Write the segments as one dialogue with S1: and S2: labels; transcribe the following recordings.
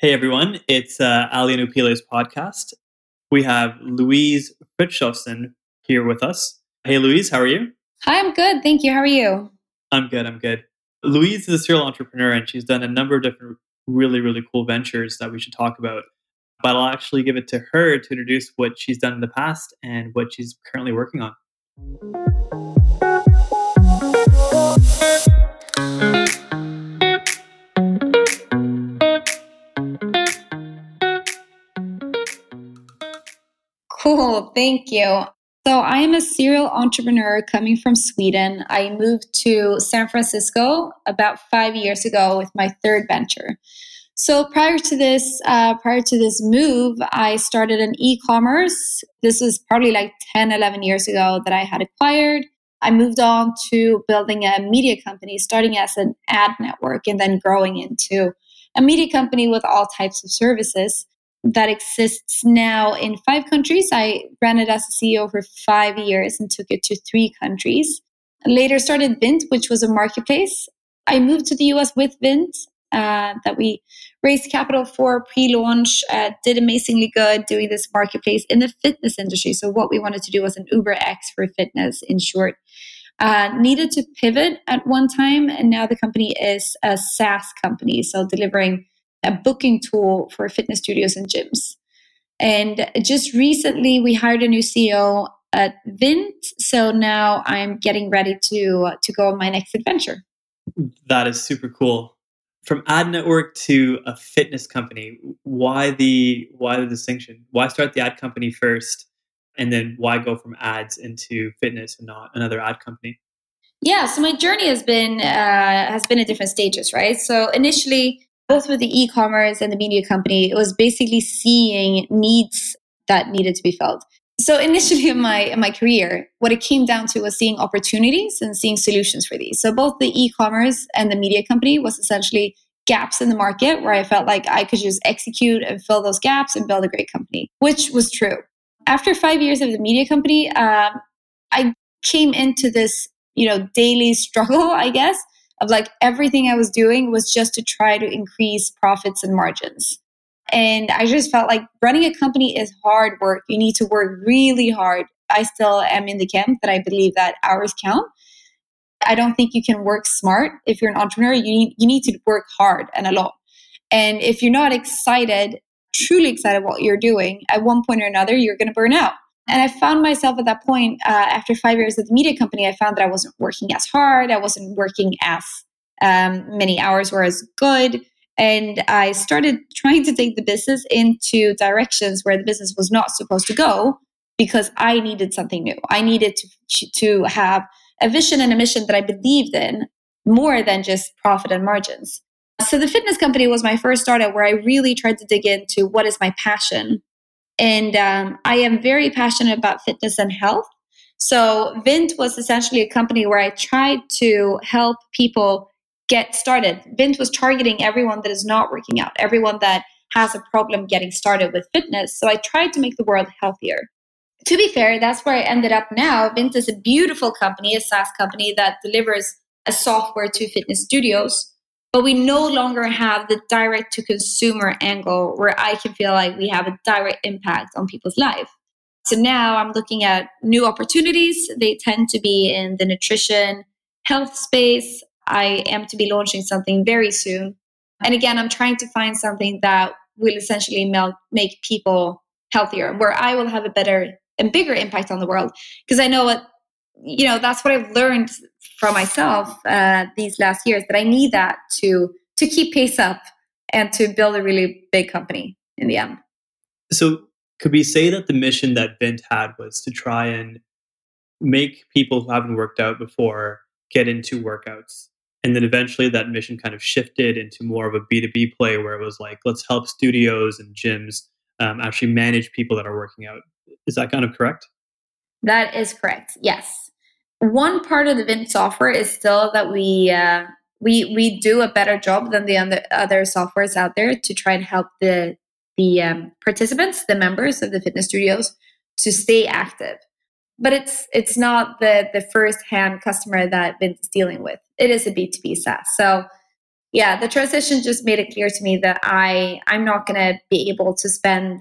S1: Hey everyone, it's uh, Ali and Upile's podcast. We have Louise Fritjofsen here with us. Hey Louise, how are you?
S2: Hi, I'm good. Thank you. How are you?
S1: I'm good, I'm good. Louise is a serial entrepreneur and she's done a number of different really, really cool ventures that we should talk about. But I'll actually give it to her to introduce what she's done in the past and what she's currently working on.
S2: Thank you. So, I am a serial entrepreneur coming from Sweden. I moved to San Francisco about five years ago with my third venture. So, prior to this, uh, prior to this move, I started an e-commerce. This was probably like 10, 11 years ago that I had acquired. I moved on to building a media company, starting as an ad network and then growing into a media company with all types of services that exists now in five countries. I ran it as a CEO for five years and took it to three countries. Later started Vint, which was a marketplace. I moved to the US with Vint, uh, that we raised capital for pre-launch, uh, did amazingly good doing this marketplace in the fitness industry. So what we wanted to do was an Uber X for fitness, in short. Uh, needed to pivot at one time, and now the company is a SaaS company, so delivering a booking tool for fitness studios and gyms. And just recently, we hired a new CEO at Vint. So now I'm getting ready to to go on my next adventure.
S1: That is super cool. From ad network to a fitness company, why the why the distinction? Why start the ad company first, and then why go from ads into fitness and not another ad company?
S2: Yeah, so my journey has been uh, has been at different stages, right? So initially, both with the e-commerce and the media company, it was basically seeing needs that needed to be filled. So initially in my in my career, what it came down to was seeing opportunities and seeing solutions for these. So both the e-commerce and the media company was essentially gaps in the market where I felt like I could just execute and fill those gaps and build a great company, which was true. After five years of the media company, um, I came into this you know daily struggle, I guess, of like everything I was doing was just to try to increase profits and margins. And I just felt like running a company is hard work. You need to work really hard. I still am in the camp that I believe that hours count. I don't think you can work smart if you're an entrepreneur. You need, you need to work hard and a lot. And if you're not excited, truly excited what you're doing, at one point or another, you're going to burn out. And I found myself at that point, uh, after five years at the media company, I found that I wasn't working as hard. I wasn't working as um, many hours were as good. And I started trying to take the business into directions where the business was not supposed to go because I needed something new. I needed to, to have a vision and a mission that I believed in more than just profit and margins. So the fitness company was my first startup where I really tried to dig into what is my passion and um, I am very passionate about fitness and health. So Vint was essentially a company where I tried to help people get started. Vint was targeting everyone that is not working out, everyone that has a problem getting started with fitness. So I tried to make the world healthier. To be fair, that's where I ended up now. Vint is a beautiful company, a SaaS company that delivers a software to fitness studios but we no longer have the direct to consumer angle where I can feel like we have a direct impact on people's life. So now I'm looking at new opportunities. They tend to be in the nutrition health space. I am to be launching something very soon. And again, I'm trying to find something that will essentially make people healthier, where I will have a better and bigger impact on the world. Because I know what, you know, that's what I've learned for myself uh, these last years that I need that to to keep pace up and to build a really big company in the end.
S1: So, could we say that the mission that Vint had was to try and make people who haven't worked out before get into workouts? And then eventually that mission kind of shifted into more of a B2B play where it was like, let's help studios and gyms um, actually manage people that are working out. Is that kind of correct?
S2: That is correct. Yes one part of the Vint software is still that we uh, we we do a better job than the other, other softwares out there to try and help the the um, participants, the members of the fitness studios, to stay active. But it's it's not the the first hand customer that Vint is dealing with. It is a B two B SaaS. So yeah, the transition just made it clear to me that I I'm not going to be able to spend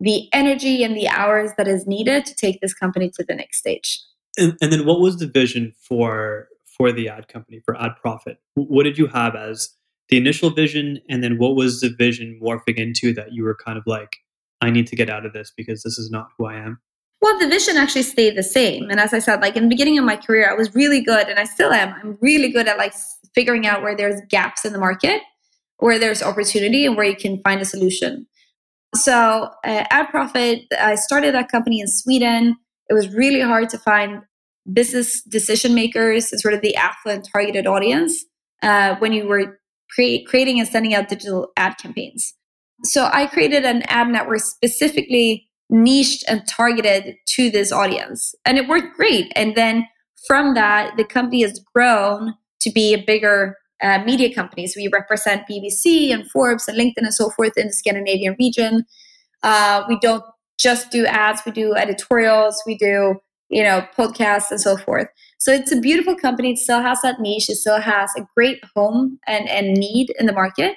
S2: the energy and the hours that is needed to take this company to the next stage.
S1: And, and then what was the vision for for the ad company for ad profit? What did you have as the initial vision and then what was the vision morphing into that you were kind of like I need to get out of this because this is not who I am?
S2: Well, the vision actually stayed the same. And as I said, like in the beginning of my career, I was really good, and I still am. I'm really good at like figuring out where there's gaps in the market, where there's opportunity, and where you can find a solution. So, uh, Ad Profit, I started that company in Sweden. It was really hard to find business decision makers and sort of the affluent targeted audience uh, when you were cre- creating and sending out digital ad campaigns. So, I created an ad network specifically niched and targeted to this audience. And it worked great. And then from that, the company has grown to be a bigger uh, media company. So we represent BBC and Forbes and LinkedIn and so forth in the Scandinavian region. Uh, we don't just do ads, we do editorials, we do you know podcasts and so forth. So it's a beautiful company. It still has that niche. It still has a great home and, and need in the market.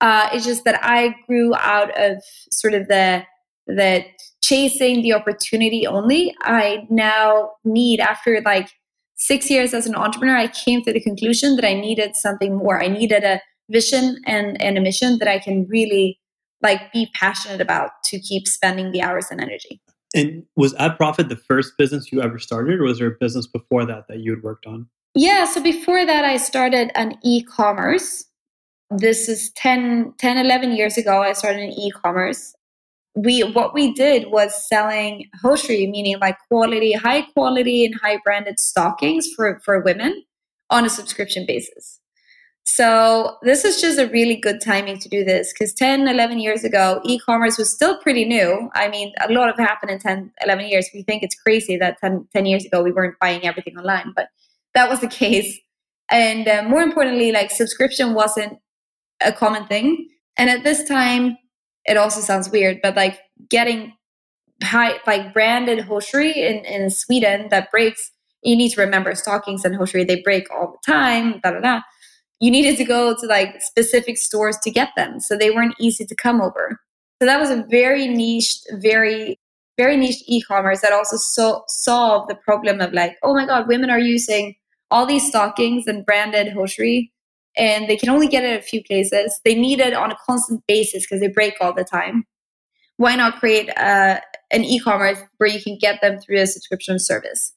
S2: Uh, it's just that I grew out of sort of the the chasing the opportunity only. I now need, after like six years as an entrepreneur, I came to the conclusion that I needed something more. I needed a vision and, and a mission that I can really like be passionate about to keep spending the hours and energy.
S1: And was Ad Profit the first business you ever started, or was there a business before that that you had worked on?
S2: Yeah, so before that, I started an e commerce. This is 10, 10, 11 years ago. I started an e commerce we what we did was selling hosiery, meaning like quality, high quality and high branded stockings for for women on a subscription basis. So this is just a really good timing to do this because 10, 11 years ago, e-commerce was still pretty new. I mean, a lot of happened in 10, 11 years. We think it's crazy that 10, 10 years ago we weren't buying everything online, but that was the case. And uh, more importantly, like subscription wasn't a common thing. And at this time, it also sounds weird, but like getting high, like branded hosiery in, in Sweden that breaks, you need to remember stockings and hosiery, they break all the time, da da da. You needed to go to like specific stores to get them. So they weren't easy to come over. So that was a very niche, very, very niche e commerce that also so- solved the problem of like, oh my God, women are using all these stockings and branded hosiery and they can only get it a few places. They need it on a constant basis because they break all the time. Why not create uh, an e-commerce where you can get them through a subscription service?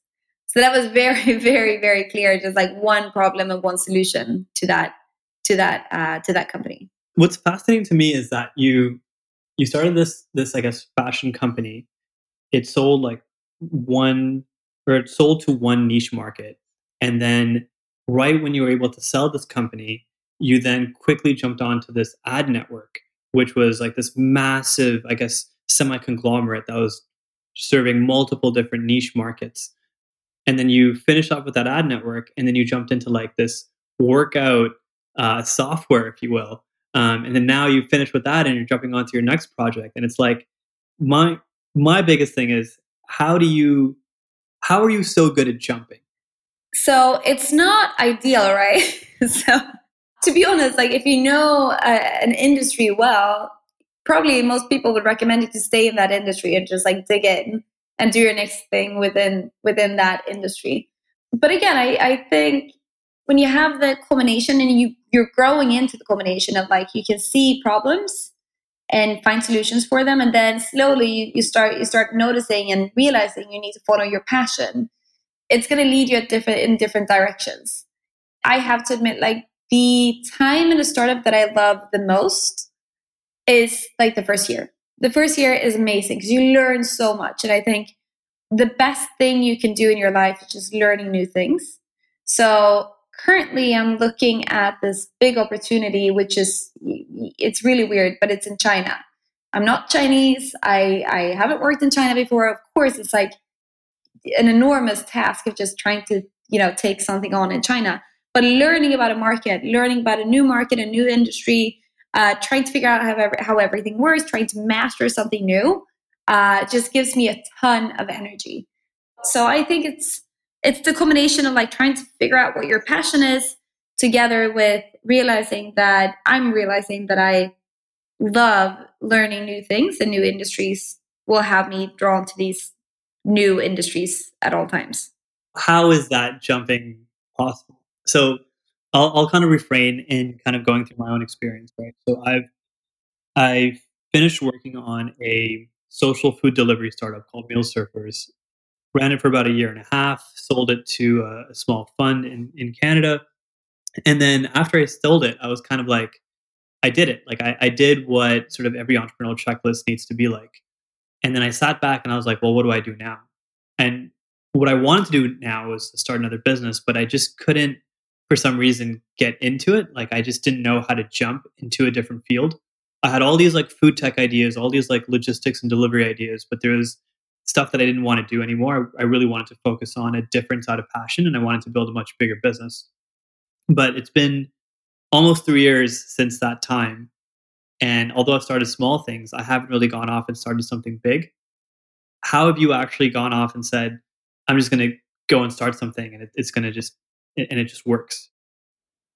S2: So that was very, very, very clear. Just like one problem and one solution to that, to that, uh, to that company.
S1: What's fascinating to me is that you you started this this I guess fashion company. It sold like one or it sold to one niche market, and then right when you were able to sell this company, you then quickly jumped onto this ad network, which was like this massive, I guess, semi conglomerate that was serving multiple different niche markets. And then you finished off with that ad network, and then you jumped into like this workout uh, software, if you will. Um, and then now you finish with that, and you're jumping onto your next project. And it's like my my biggest thing is how do you how are you so good at jumping?
S2: So it's not ideal, right? so to be honest, like if you know uh, an industry well, probably most people would recommend you to stay in that industry and just like dig in and do your next thing within within that industry. But again, I, I think when you have the culmination and you you're growing into the combination of like you can see problems and find solutions for them and then slowly you, you start you start noticing and realizing you need to follow your passion it's going to lead you at different in different directions. I have to admit, like the time in a startup that I love the most is like the first year. The first year is amazing because you learn so much, and I think the best thing you can do in your life is just learning new things. So currently, I'm looking at this big opportunity, which is it's really weird, but it's in China. I'm not Chinese. I I haven't worked in China before. Of course, it's like an enormous task of just trying to you know take something on in China. But learning about a market, learning about a new market, a new industry, uh, trying to figure out how, how everything works, trying to master something new, uh, just gives me a ton of energy. So I think it's it's the combination of like trying to figure out what your passion is together with realizing that I'm realizing that I love learning new things and new industries will have me drawn to these new industries at all times.
S1: How is that jumping possible? So I'll, I'll kind of refrain in kind of going through my own experience, right? So I've I finished working on a social food delivery startup called Meal Surfers. Ran it for about a year and a half, sold it to a, a small fund in, in Canada. And then after I sold it, I was kind of like, I did it. Like I, I did what sort of every entrepreneurial checklist needs to be like. And then I sat back and I was like, well, what do I do now? And what I wanted to do now was to start another business, but I just couldn't, for some reason, get into it. Like I just didn't know how to jump into a different field. I had all these like food tech ideas, all these like logistics and delivery ideas, but there was stuff that I didn't want to do anymore. I really wanted to focus on a different side of passion and I wanted to build a much bigger business. But it's been almost three years since that time. And although I've started small things, I haven't really gone off and started something big. How have you actually gone off and said, I'm just going to go and start something and it, it's going to just, and it just works?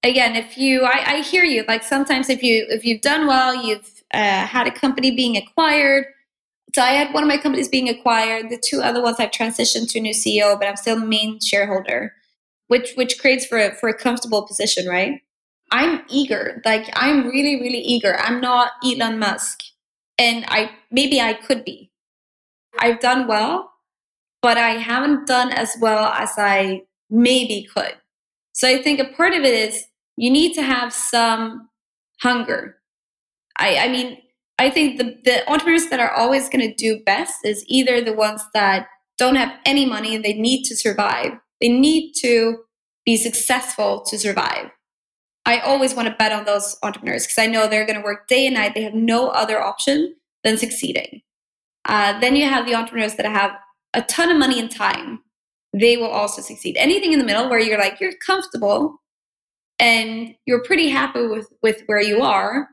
S2: Again, if you, I, I, hear you. Like sometimes if you, if you've done well, you've uh, had a company being acquired. So I had one of my companies being acquired. The two other ones I've transitioned to a new CEO, but I'm still main shareholder, which, which creates for a, for a comfortable position, right? I'm eager. Like I'm really, really eager. I'm not Elon Musk. And I maybe I could be. I've done well, but I haven't done as well as I maybe could. So I think a part of it is you need to have some hunger. I, I mean, I think the, the entrepreneurs that are always going to do best is either the ones that don't have any money and they need to survive. They need to be successful to survive. I always want to bet on those entrepreneurs because I know they're going to work day and night. They have no other option than succeeding. Uh, then you have the entrepreneurs that have a ton of money and time. They will also succeed. Anything in the middle where you're like, you're comfortable and you're pretty happy with, with where you are,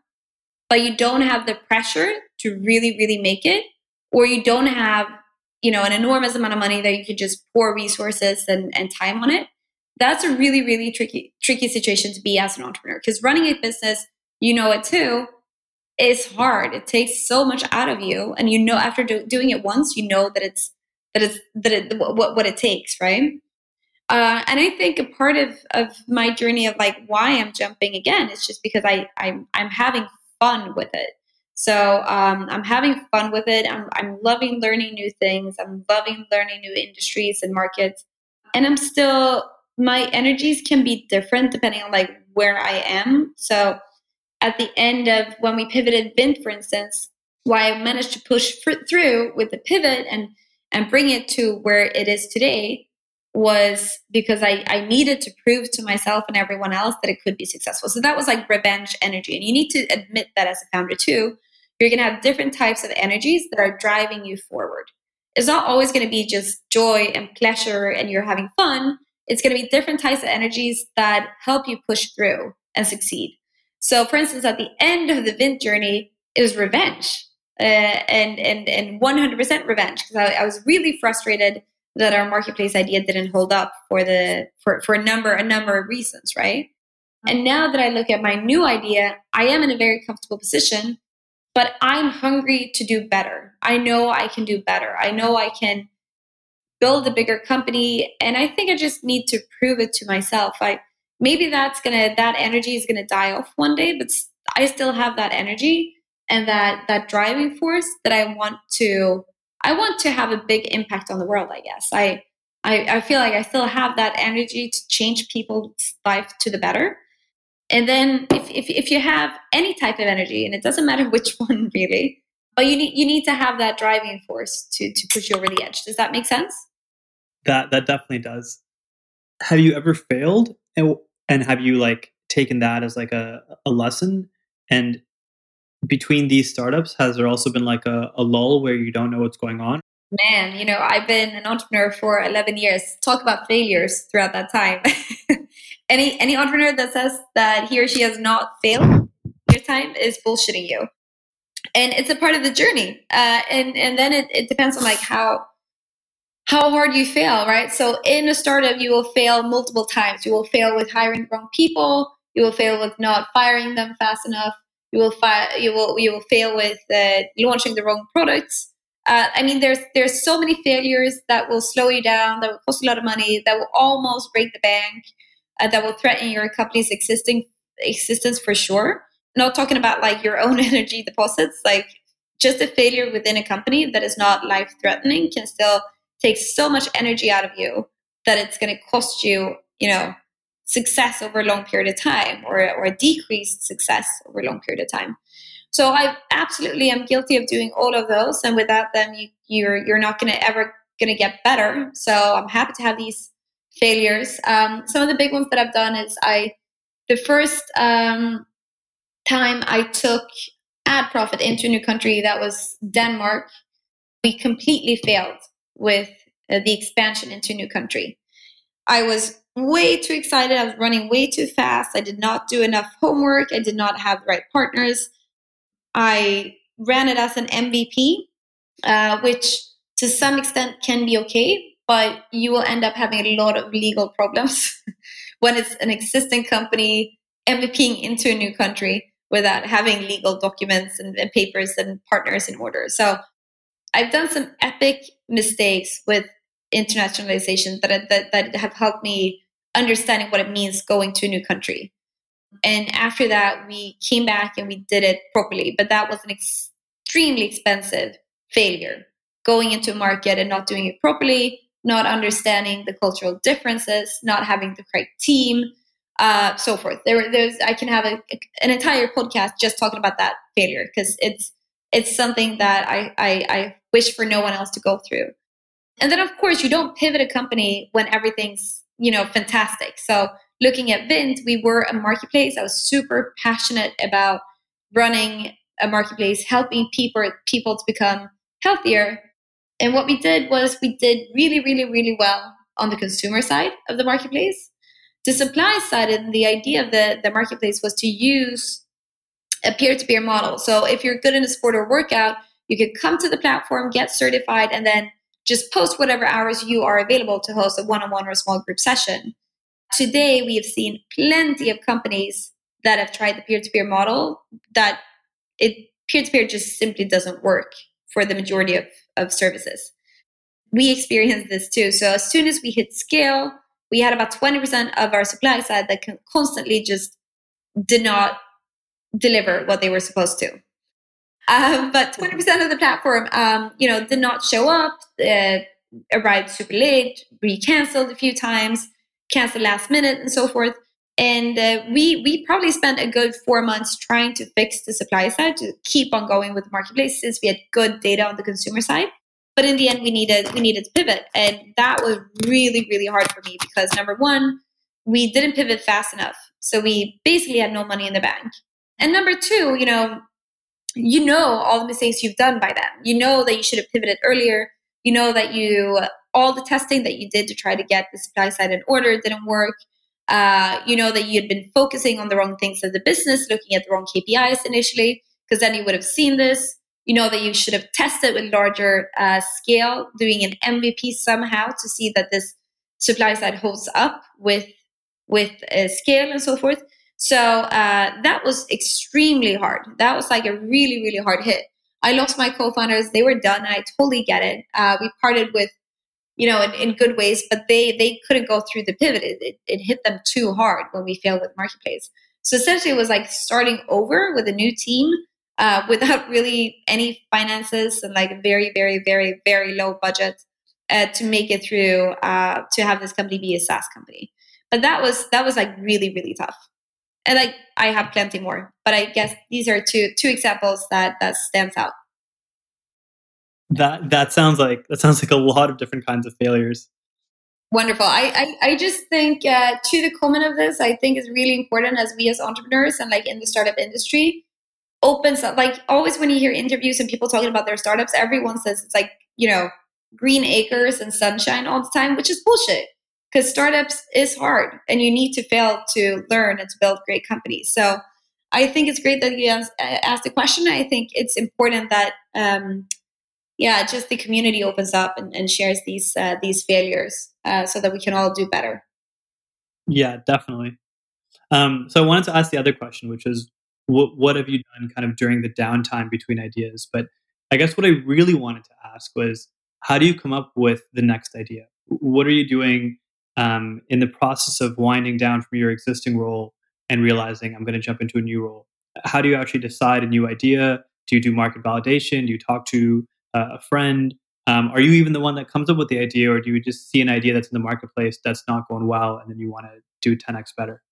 S2: but you don't have the pressure to really, really make it, or you don't have, you know, an enormous amount of money that you could just pour resources and, and time on it that's a really really tricky tricky situation to be as an entrepreneur because running a business you know it too is hard it takes so much out of you and you know after do, doing it once you know that it's that it's that it what, what it takes right uh, and I think a part of, of my journey of like why I'm jumping again is just because I I'm I'm having fun with it. So um, I'm having fun with it. I'm I'm loving learning new things. I'm loving learning new industries and markets, and I'm still my energies can be different depending on like where I am. So at the end of when we pivoted Vint, for instance, why I managed to push through with the pivot and and bring it to where it is today was because I, I needed to prove to myself and everyone else that it could be successful. So that was like revenge energy. And you need to admit that as a founder too. You're going to have different types of energies that are driving you forward. It's not always going to be just joy and pleasure and you're having fun it's going to be different types of energies that help you push through and succeed. So, for instance, at the end of the Vint journey, it was revenge, uh, and and and 100% revenge because I, I, was really frustrated that our marketplace idea didn't hold up for the for for a number a number of reasons, right? And now that I look at my new idea, I am in a very comfortable position, but I'm hungry to do better. I know I can do better. I know I can build a bigger company and i think i just need to prove it to myself i maybe that's gonna that energy is gonna die off one day but i still have that energy and that that driving force that i want to i want to have a big impact on the world i guess i i, I feel like i still have that energy to change people's life to the better and then if, if, if you have any type of energy and it doesn't matter which one really but you need you need to have that driving force to to push you over the edge does that make sense
S1: that that definitely does. Have you ever failed, and, and have you like taken that as like a, a lesson? And between these startups, has there also been like a, a lull where you don't know what's going on?
S2: Man, you know, I've been an entrepreneur for 11 years. Talk about failures throughout that time. any any entrepreneur that says that he or she has not failed your time is bullshitting you. And it's a part of the journey. Uh, and and then it, it depends on like how how hard you fail, right? So in a startup, you will fail multiple times. You will fail with hiring the wrong people. You will fail with not firing them fast enough. You will fi- you will you will fail with uh, launching the wrong products. Uh, I mean, there's there's so many failures that will slow you down, that will cost a lot of money, that will almost break the bank, uh, that will threaten your company's existing existence for sure. Not talking about like your own energy deposits, like just a failure within a company that is not life threatening can still take so much energy out of you that it's going to cost you, you know, success over a long period of time or, or a decreased success over a long period of time. So I absolutely am guilty of doing all of those. And without them, you, you're, you're not going to ever going to get better. So I'm happy to have these failures. Um, some of the big ones that I've done is I, the first um, time I took ad profit into a new country, that was Denmark, we completely failed with uh, the expansion into a new country. I was way too excited. I was running way too fast. I did not do enough homework. I did not have the right partners. I ran it as an MVP, uh, which to some extent can be okay, but you will end up having a lot of legal problems when it's an existing company MVPing into a new country without having legal documents and, and papers and partners in order. So I've done some epic mistakes with internationalization that, that, that have helped me understanding what it means going to a new country. And after that, we came back and we did it properly. But that was an extremely expensive failure. Going into a market and not doing it properly, not understanding the cultural differences, not having the correct team, uh, so forth. There, there's I can have a, an entire podcast just talking about that failure because it's it's something that I, I I wish for no one else to go through. And then of course you don't pivot a company when everything's you know fantastic. So looking at Vint, we were a marketplace. I was super passionate about running a marketplace, helping people people to become healthier. And what we did was we did really, really, really well on the consumer side of the marketplace the supply side and the idea of the, the marketplace was to use a peer-to-peer model. So if you're good in a sport or workout, you could come to the platform, get certified, and then just post whatever hours you are available to host a one-on-one or a small group session. Today, we have seen plenty of companies that have tried the peer-to-peer model that it peer-to-peer just simply doesn't work for the majority of, of services. We experienced this too. So as soon as we hit scale, we had about 20% of our supply side that constantly just did not deliver what they were supposed to. Um, but 20% of the platform, um, you know, did not show up, uh, arrived super late, re-canceled a few times, canceled last minute, and so forth. And uh, we we probably spent a good four months trying to fix the supply side to keep on going with the marketplace since we had good data on the consumer side. But in the end we needed we needed to pivot. And that was really really hard for me because number one we didn't pivot fast enough. So we basically had no money in the bank. And number two you know you know all the mistakes you've done by then. You know that you should have pivoted earlier. You know that you all the testing that you did to try to get the supply side in order didn't work. Uh, you know that you had been focusing on the wrong things of the business looking at the wrong kpis initially because then you would have seen this. You know that you should have tested with larger uh, scale, doing an MVP somehow to see that this supply side holds up with with uh, scale and so forth. So uh, that was extremely hard. That was like a really really hard hit. I lost my co-founders; they were done. I totally get it. Uh, we parted with you know in, in, good ways, but they they couldn't go through the pivot. It, it, it hit them too hard when we failed with marketplace. So essentially, it was like starting over with a new team uh, without really any finances and like very, very, very, very low budget uh, to make it through uh, to have this company be a SaaS company. But that was that was like really, really tough. And like I have plenty more, but I guess these are two two examples that that stands out.
S1: That that sounds like that sounds like a lot of different kinds of failures.
S2: Wonderful. I, I, I just think uh, to the comment of this, I think is really important as we as entrepreneurs and like in the startup industry opens up like always when you hear interviews and people talking about their startups everyone says it's like you know green acres and sunshine all the time which is bullshit because startups is hard and you need to fail to learn and to build great companies so i think it's great that you asked the question i think it's important that um, yeah just the community opens up and, and shares these uh, these failures uh, so that we can all do better
S1: yeah definitely Um, so I wanted to ask the other question, which is what what have you done kind of during the downtime between ideas? But I guess what I really wanted to ask was how do you come up with the next idea? What are you doing um, in the process of winding down from your existing role and realizing I'm going to jump into a new role? How do you actually decide a new idea? Do you do market validation? Do you talk to uh, a friend? Um, are you even the one that comes up with the idea, or do you just see an idea that's in the marketplace that's not going well, and then you want to do 10x better?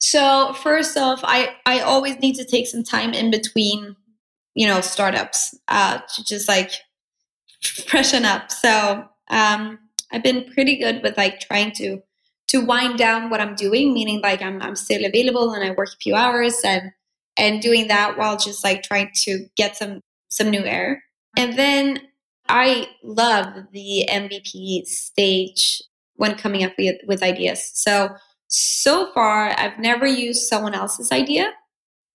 S2: So first off, I I always need to take some time in between, you know, startups uh, to just like freshen up. So um, I've been pretty good with like trying to to wind down what I'm doing, meaning like I'm I'm still available and I work a few hours and and doing that while just like trying to get some some new air. And then I love the MVP stage when coming up with, with ideas. So so far i've never used someone else's idea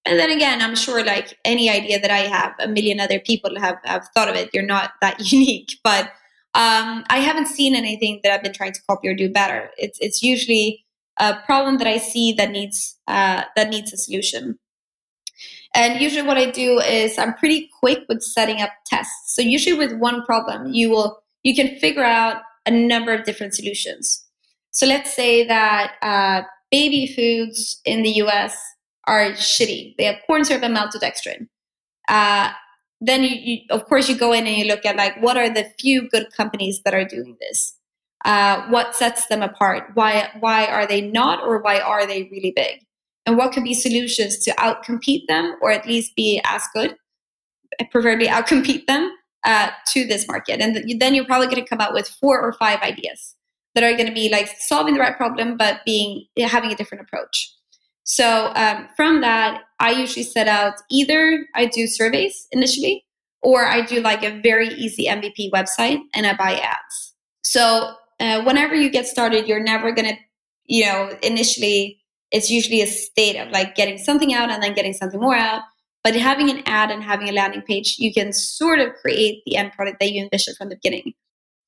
S2: and then again i'm sure like any idea that i have a million other people have, have thought of it you're not that unique but um, i haven't seen anything that i've been trying to copy or do better it's, it's usually a problem that i see that needs uh, that needs a solution and usually what i do is i'm pretty quick with setting up tests so usually with one problem you will you can figure out a number of different solutions so let's say that uh, baby foods in the US are shitty. They have corn syrup and maltodextrin. Uh, then you, you, of course, you go in and you look at like what are the few good companies that are doing this. Uh, what sets them apart? Why why are they not, or why are they really big? And what could be solutions to outcompete them, or at least be as good, preferably outcompete them uh, to this market? And th- then you're probably going to come out with four or five ideas that are going to be like solving the right problem but being having a different approach so um, from that i usually set out either i do surveys initially or i do like a very easy mvp website and i buy ads. So uh, whenever you get started you're never to you know initially it's usually a state of like getting something out and then getting something more out. But having an ad and having a landing page you can sort of create the end product that you envision from the beginning.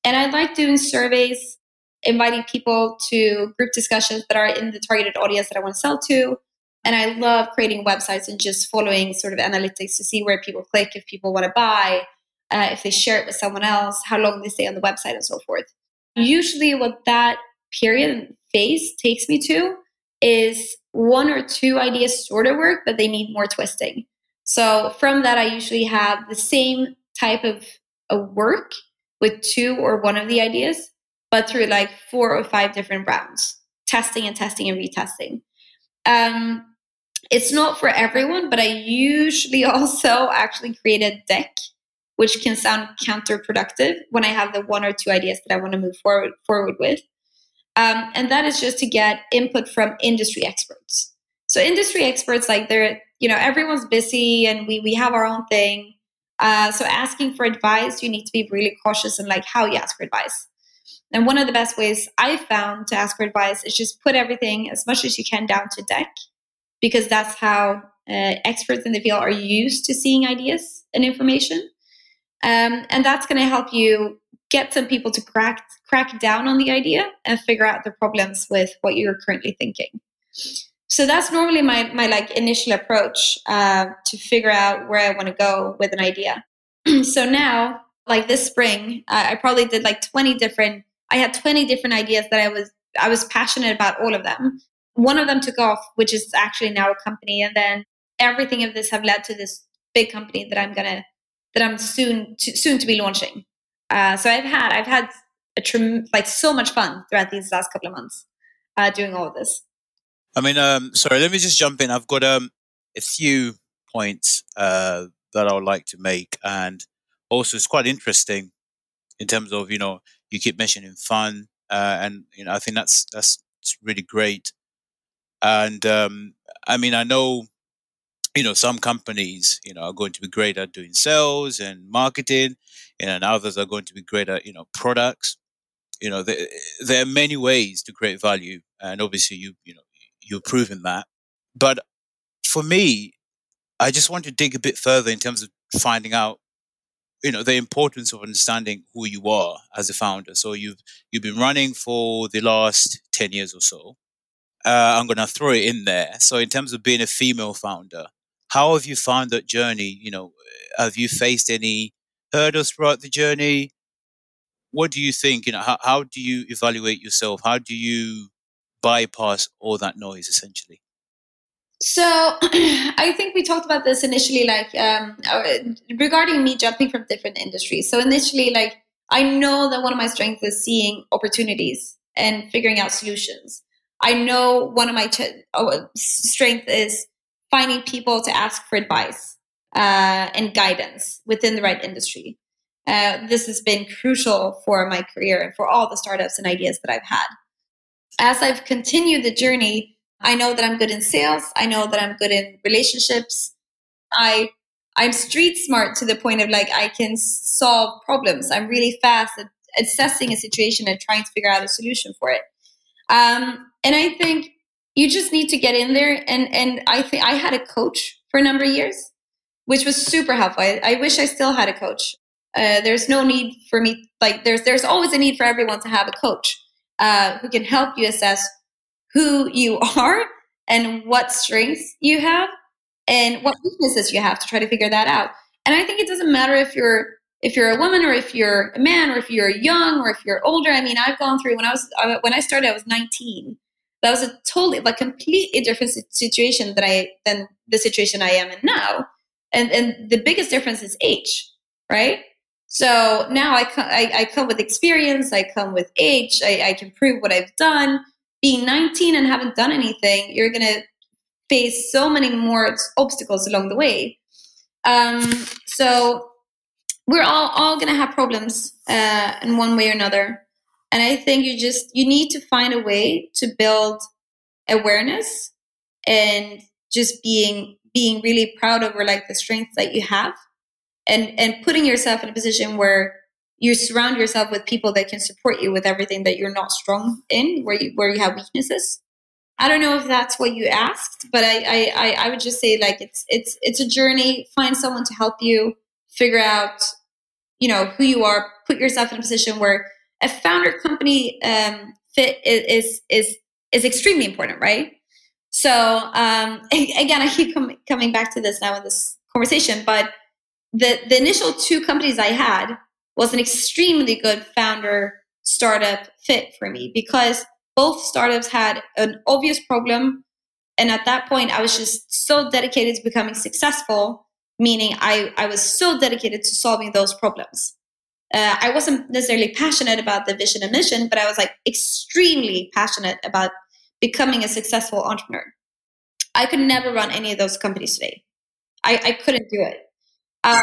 S2: And i like doing surveys inviting people to group discussions that are in the targeted audience that I want to sell to. And I love creating websites and just following sort of analytics to see where people click, if people want to buy, uh, if they share it with someone else, how long they stay on the website, and so forth. Usually, what that period phase takes me to is one or two ideas sort of work, but they need more twisting. So from that, I usually have the same type of, of work with two or one of the ideas, but through like four or five different rounds, testing and testing and retesting. Um, it's not for everyone, but I usually also actually create a deck, which can sound counterproductive when I have the one or two ideas that I want to move forward forward with. Um, and that is just to get input from industry experts. So industry experts, like they're, you know, everyone's busy and we we have our own thing. Uh, so asking for advice, you need to be really cautious in like how you ask for advice. And one of the best ways I've found to ask for advice is just put everything as much as you can down to deck, because that's how uh, experts in the field are used to seeing ideas and information. Um, and that's going to help you get some people to crack crack down on the idea and figure out the problems with what you're currently thinking. So that's normally my my like initial approach uh, to figure out where I want to go with an idea. so now, like this spring, uh, I probably did like 20 different I had 20 different ideas that I was I was passionate about all of them. One of them took off, which is actually now a company, and then everything of this have led to this big company that I'm gonna that I'm soon to, soon to be launching. Uh, so I've had I've had a trim, like so much fun throughout these last couple of months uh, doing all of this.
S3: I mean, um, sorry, let me just jump in. I've got um, a few points uh, that I would like to make, and also it's quite interesting in terms of you know you keep mentioning fun, uh, and you know I think that's that's really great. And um, I mean, I know you know some companies you know are going to be great at doing sales and marketing, you and others are going to be great at you know products. You know, there, there are many ways to create value, and obviously you you know you're proving that. But for me, I just want to dig a bit further in terms of finding out you know the importance of understanding who you are as a founder so you've you've been running for the last 10 years or so uh, I'm going to throw it in there. So, in terms of being a female founder, how have you found that journey? You know, have you faced any hurdles throughout the journey? What do you think? You know, how, how do you evaluate yourself? How do you bypass all that noise, essentially?
S2: So I think we talked about this initially, like um, uh, regarding me jumping from different industries. So initially, like I know that one of my strengths is seeing opportunities and figuring out solutions. I know one of my ch- oh, strength is finding people to ask for advice uh, and guidance within the right industry. Uh, this has been crucial for my career and for all the startups and ideas that I've had. As I've continued the journey, I know that I'm good in sales. I know that I'm good in relationships. I I'm street smart to the point of like I can solve problems. I'm really fast at assessing a situation and trying to figure out a solution for it. Um, and I think you just need to get in there. And and I think I had a coach for a number of years, which was super helpful. I, I wish I still had a coach. Uh, there's no need for me like there's there's always a need for everyone to have a coach uh, who can help you assess who you are and what strengths you have and what weaknesses you have to try to figure that out. And I think it doesn't matter if you're if you're a woman or if you're a man or if you're young or if you're older. I mean, I've gone through when I was when I started, I was 19. That was a totally like completely different situation that I than the situation I am in now. And and the biggest difference is age, right? So now I, I, I come with experience, I come with age, I, I can prove what I've done being 19 and haven't done anything, you're going to face so many more obstacles along the way. Um, so we're all, all going to have problems uh, in one way or another. And I think you just, you need to find a way to build awareness and just being, being really proud over like the strengths that you have and, and putting yourself in a position where you surround yourself with people that can support you with everything that you're not strong in, where you where you have weaknesses. I don't know if that's what you asked, but I I, I would just say like it's it's it's a journey. Find someone to help you figure out, you know, who you are. Put yourself in a position where a founder company um, fit is is is extremely important, right? So um, again, I keep com- coming back to this now in this conversation, but the the initial two companies I had was an extremely good founder startup fit for me because both startups had an obvious problem. And at that point, I was just so dedicated to becoming successful, meaning I, I was so dedicated to solving those problems. Uh, I wasn't necessarily passionate about the vision and mission, but I was like extremely passionate about becoming a successful entrepreneur. I could never run any of those companies today. I, I couldn't do it. Uh,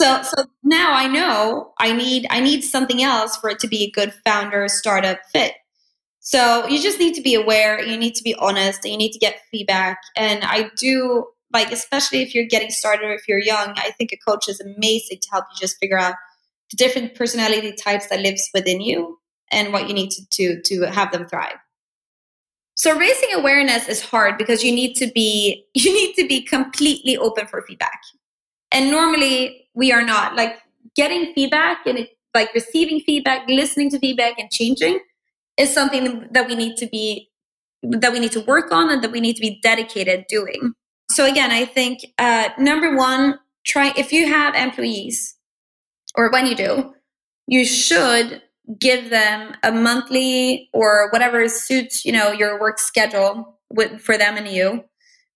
S2: so so now i know i need i need something else for it to be a good founder startup fit. So you just need to be aware you need to be honest and you need to get feedback. And i do like especially if you're getting started or if you're young i think a coach is amazing to help you just figure out the different personality types that lives within you and what you need to to to have them thrive. So raising awareness is hard because you need to be you need to be completely open for feedback. And normally we are not like getting feedback and it, like receiving feedback listening to feedback and changing is something that we need to be that we need to work on and that we need to be dedicated doing. So again i think uh, number one try if you have employees or when you do you should give them a monthly or whatever suits you know your work schedule with, for them and you.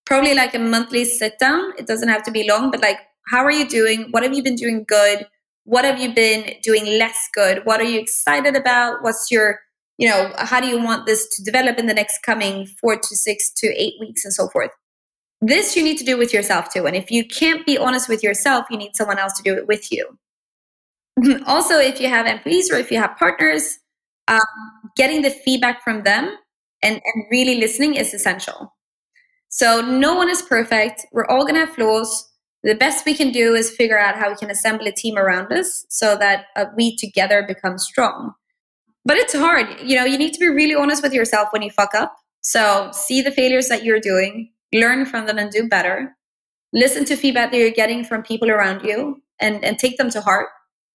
S2: Probably like a monthly sit down. It doesn't have to be long but like how are you doing? What have you been doing good? What have you been doing less good? What are you excited about? What's your, you know, how do you want this to develop in the next coming four to six to eight weeks and so forth? This you need to do with yourself too. And if you can't be honest with yourself, you need someone else to do it with you. also, if you have employees or if you have partners, um, getting the feedback from them and, and really listening is essential. So, no one is perfect. We're all going to have flaws the best we can do is figure out how we can assemble a team around us so that uh, we together become strong. But it's hard you know you need to be really honest with yourself when you fuck up. So see the failures that you're doing learn from them and do better. Listen to feedback that you're getting from people around you and, and take them to heart.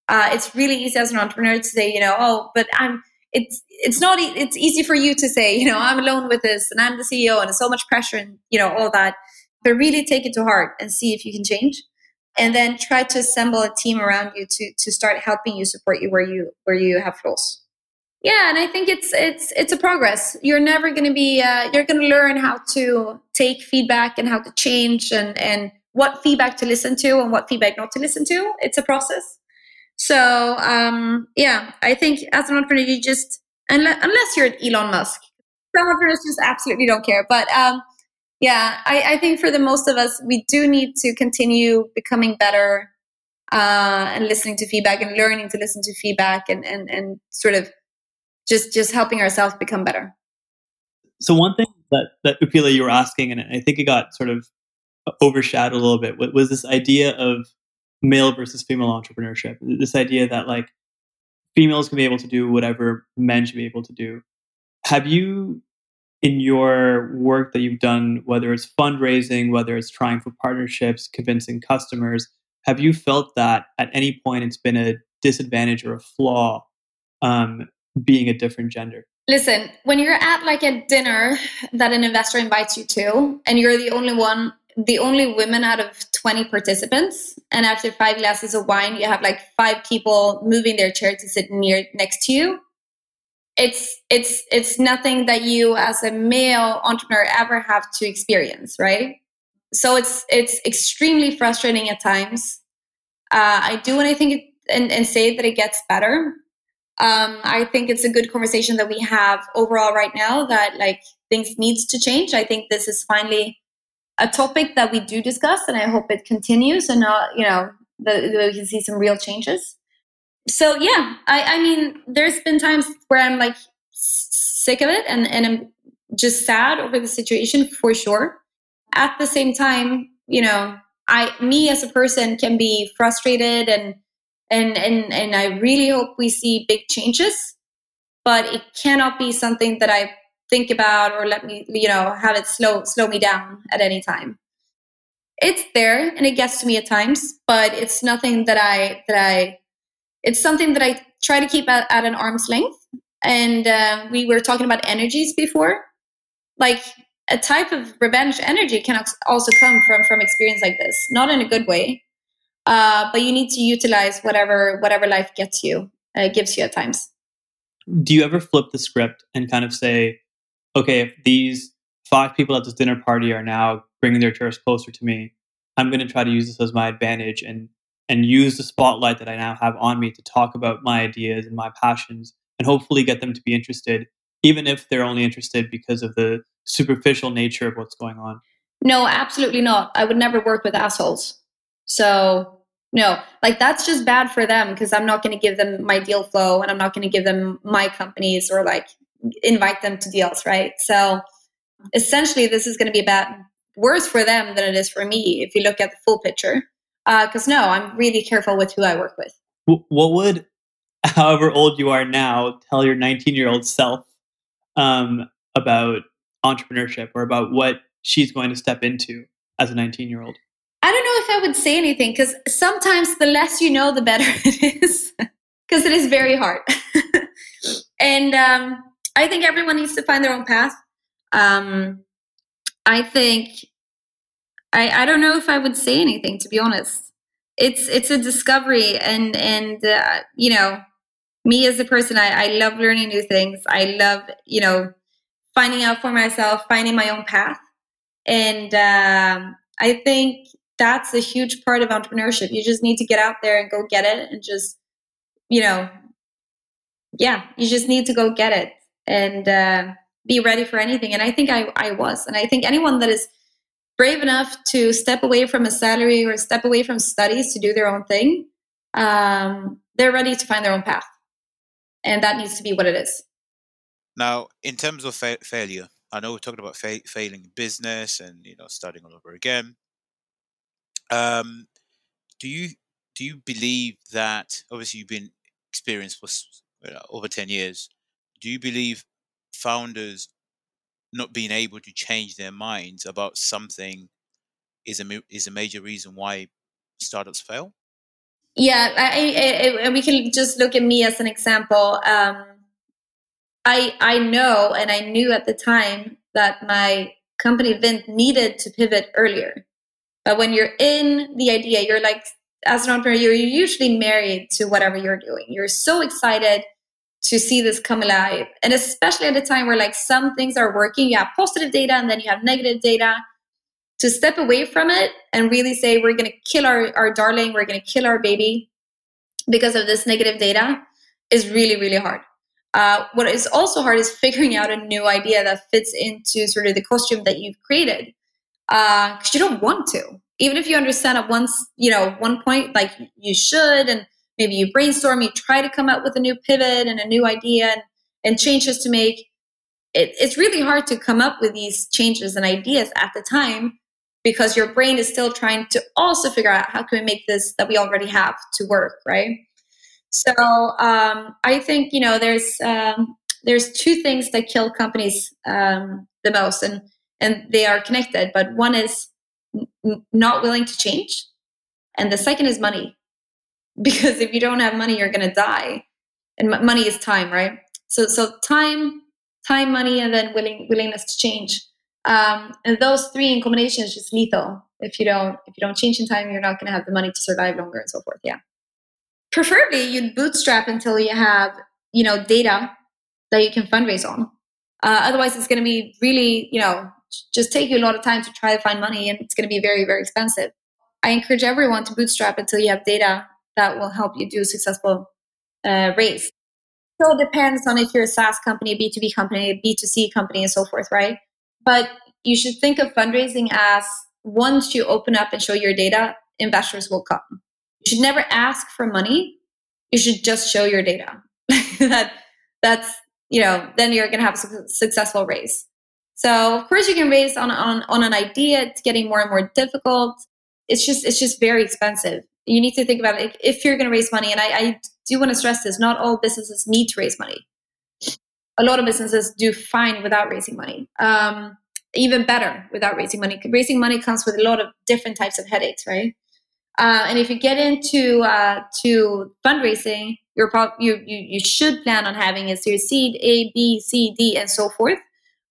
S2: Uh, it's really easy as an entrepreneur to say you know oh but i'm it's it's not it's easy for you to say you know i'm alone with this and i'm the ceo and it's so much pressure and you know all that but really take it to heart and see if you can change. And then try to assemble a team around you to to start helping you support you where you where you have flaws yeah and i think it's it's it's a progress. You're never going to be uh, you're going to learn how to take feedback and how to change and and what feedback to listen to and what feedback not to listen to. It's a process. So um, yeah, I think as an entrepreneur, you just unless, unless you're Elon Musk, some entrepreneurs just absolutely don't care. But um, yeah, I, I, think for the most of us, we do need to continue becoming better uh, and listening to feedback and learning to listen to feedback and and and sort of just just helping ourselves become better.
S1: So one thing that that Upila you were asking, and I think it got sort of overshadowed a little bit, was this idea of male versus female entrepreneurship. This idea that like females can be able to do whatever men should be able to do. Have you, in your work that you've done, whether it's fundraising, whether it's trying for partnerships, convincing customers, have you felt that at any point it's been a disadvantage or a flaw um, being a different gender?
S2: Listen, when you're at like a dinner that an investor invites you to, and you're the only one the only women out of 20 participants and after five glasses of wine you have like five people moving their chair to sit near next to you it's it's it's nothing that you as a male entrepreneur ever have to experience right? So it's it's extremely frustrating at times. Uh, i do want to think and, and say that it gets better. Um, i think it's a good conversation that we have overall right now that like things needs to change. I think this is finally a topic that we do discuss, and I hope it continues, and not you know that we can see some real changes. So yeah, I, I mean, there's been times where I'm like sick of it, and and I'm just sad over the situation for sure. At the same time, you know, I me as a person can be frustrated and and and and I really hope we see big changes, but it cannot be something that I think about or let me you know have it slow slow me down at any time it's there and it gets to me at times but it's nothing that i that i it's something that i try to keep at, at an arm's length. And uh, we were talking about energies before. Like a type of revenge energy can also come from from experience like this not in a good way uh, but you need to utilize whatever whatever life gets you uh, gives you at times.
S1: Do you ever flip the script and kind of say okay, if these five people at this dinner party are now bringing their chairs closer to me, I'm going to try to use this as my advantage and and use the spotlight that I now have on me to talk about my ideas and my passions and hopefully get them to be interested, even if they're only interested because of the superficial nature of what's going on.
S2: No, absolutely not. I would never work with assholes. So no, like that's just bad for them because I'm not going to give them my deal flow and I'm not going to give them my companies or like invite them to deals, right? So essentially, this is going to be bad, worse for them than it is for me if you look at the full picture. Because uh, no, I'm really careful with who I work with.
S1: What would, however old you are now, tell your 19 year old self um, about entrepreneurship or about what she's going to step into as a 19 year old?
S2: I don't know if I would say anything because sometimes the less you know, the better it is. Because it is very hard. and um, I think everyone needs to find their own path. Um, I think I I don't know if I would say anything to be honest. It's it's a discovery, and and uh, you know, me as a person, I, I love learning new things. I love you know finding out for myself, finding my own path, and um, I think that's a huge part of entrepreneurship. You just need to get out there and go get it, and just you know, yeah, you just need to go get it and uh, be ready for anything. And I think I, I was. And I think anyone that is brave enough to step away from a salary or step away from studies to do their own thing, um, they're ready to find their own path. And that needs to be what it is.
S3: Now, in terms of fa- failure, I know we're talking about fa- failing business and you know starting all over again. Um, do you do you believe that obviously you've been experienced for you know, over ten years? do you believe founders not being able to change their minds about something is a is a major reason why startups fail?
S2: Yeah, I, I, I, we can just look at me as an example. Um, I I know and I knew at the time that my company Vint needed to pivot earlier. But when you're in the idea, you're like as an entrepreneur, you're usually married to whatever you're doing. You're so excited to see this come alive. And especially at a time where like some things are working, you have positive data and then you have negative data. To step away from it and really say we're gonna kill our, our darling, we're gonna kill our baby because of this negative data is really, really hard. Uh, what is also hard is figuring out a new idea that fits into sort of the costume that you've created because uh, you don't want to even if you understand at once you know one point like you should and maybe you brainstorm you try to come up with a new pivot and a new idea and, and changes to make. It, it's really hard to come up with these changes and ideas at the time because your brain is still trying to also figure out how can we make this that we already have to work right? So um, i think you know there's um, there's two things that kill companies um, the most and and they are connected but one is n- not willing to change and the second is money because if you don't have money you're going to die. And money is time right? So so time time money and then willing willingness to change. Um, and those three in combination is just lethal. If you don't if you don't change in time you're not going to have the money to survive longer and so forth yeah. Preferably you'd bootstrap until you have you know data that you can fundraise on. Uh, otherwise it's going to be really you know just take you a lot of time to try to find money and it's going to be very very expensive. I encourage everyone to bootstrap until you have data that will help you do a successful uh, raise so it depends on if you're a saas company a b2b company a b2c company and so forth right but you should think of fundraising as once you open up and show your data investors will come you should never ask for money you should just show your data that that's you know then you're going to have a successful raise so of course you can raise on, on, on an idea. It's getting more and more difficult. It's just it's just very expensive. You need to think about it if you're going to raise money. And I, I do want to stress this: not all businesses need to raise money. A lot of businesses do fine without raising money. Um, even better without raising money. Raising money comes with a lot of different types of headaches, right? Uh, and if you get into uh, to fundraising, you're pro- you, you you should plan on having a series seed, A, B, C, D, and so forth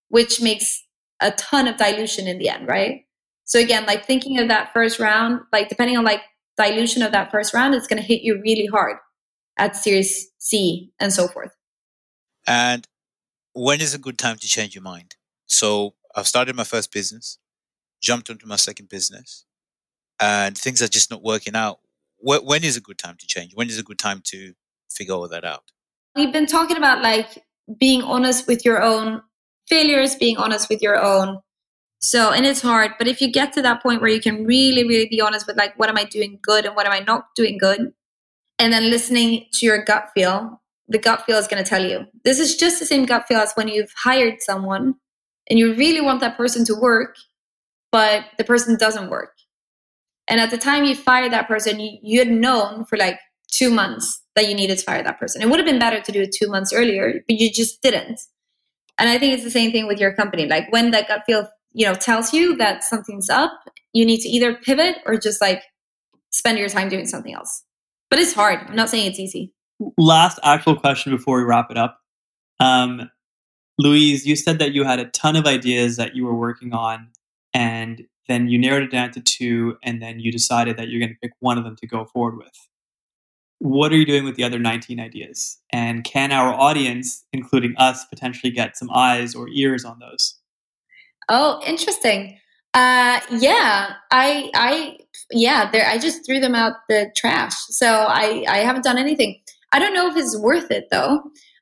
S2: which makes a ton of dilution in the end, right? So again, like thinking of that first round, like depending on like dilution of that first round, it's going to hit you really hard at Series C and so forth.
S3: And when is a good time to change your mind? So I've started my first business, jumped into my second business, and things are just not working out. When is a good time to change? When is a good time to figure all that out?
S2: We've been talking about like being honest with your own failures, being honest with your own. So, and it's hard, but if you get to that point where you can really, really be honest with like, what am I doing good and what am I not doing good? And then listening to your gut feel, the gut feel is going to tell you. This is just the same gut feel as when you've hired someone and you really want that person to work, but the person doesn't work. And at the time you fired that person, you, you had known for like two months that you needed to fire that person. It would have been better to do it two months earlier, but you just didn't. And I think it's the same thing with your company. Like when that gut feel, you know, tells you that something's up, you need to either pivot or just like spend your time doing something else. But it's hard. I'm not saying it's easy.
S1: Last actual question before we wrap it up. Um, Louise, you said that you had a ton of ideas that you were working on, and then you narrowed it down to two, and then you decided that you're going to pick one of them to go forward with what are you doing with the other 19 ideas? And can our audience, including us, potentially get some eyes or ears on those?
S2: Oh, interesting. Uh, yeah, I, I, yeah, there. I just threw them out the trash. So I, I haven't done anything. I don't know if it's worth it though,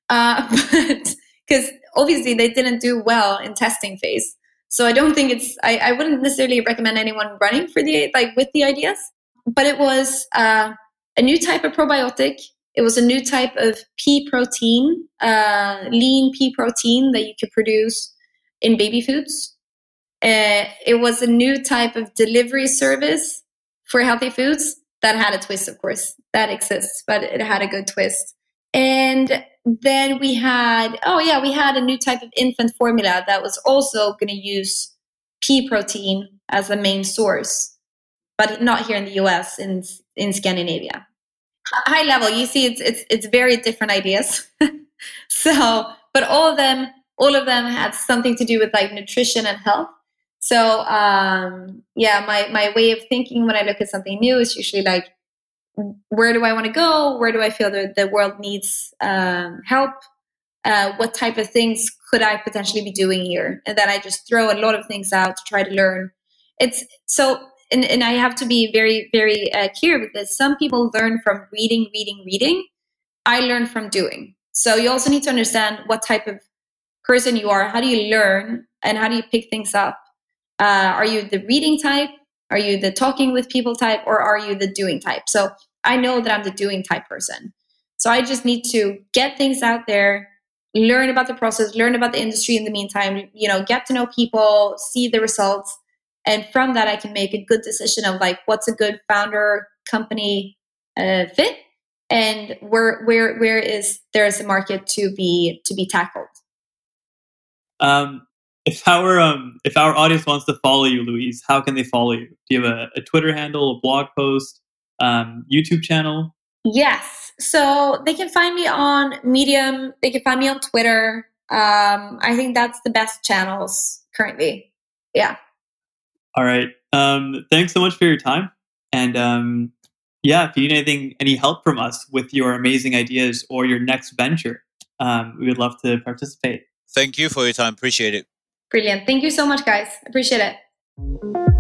S2: uh, but because obviously they didn't do well in testing phase. So I don't think it's. I, I wouldn't necessarily recommend anyone running for the like with the ideas. But it was. Uh, a new type of probiotic. It was a new type of pea protein, uh, lean pea protein that you could produce in baby foods. Uh, it was a new type of delivery service for healthy foods that had a twist, of course. That exists, but it had a good twist. And then we had, oh yeah, we had a new type of infant formula that was also going to use pea protein as the main source, but not here in the US, in in Scandinavia. High level, you see, it's it's it's very different ideas. so, but all of them, all of them had something to do with like nutrition and health. So um, yeah, my my way of thinking when I look at something new is usually like, where do I want to go? Where do I feel that the world needs um, help? Uh, what type of things could I potentially be doing here? And then I just throw a lot of things out to try to learn. It's so, and, and I have to be very, very uh, clear with this. Some people learn from reading, reading, reading. I learn from doing. So you also need to understand what type of person you are. How do you learn and how do you pick things up? Uh, are you the reading type? Are you the talking with people type? Or are you the doing type? So I know that I'm the doing type person. So I just need to get things out there, learn about the process, learn about the industry in the meantime, you know, get to know people, see the results. And from that, I can make a good decision of like what's a good founder company uh, fit and where where where is there is a market to be to be tackled
S1: um if our um if our audience wants to follow you louise how can they follow you? Do you have a, a twitter handle a blog post um, youtube channel?
S2: Yes. So they can find me on medium. They can find me on twitter. Um i think that's the best channels currently. Yeah.
S1: All right. Um thanks so much for your time. And um yeah, if you need anything, any help from us with your amazing ideas or your next venture, um, we would love to participate.
S3: Thank you for your time. Appreciate it.
S2: Brilliant. Thank you so much, guys. Appreciate it.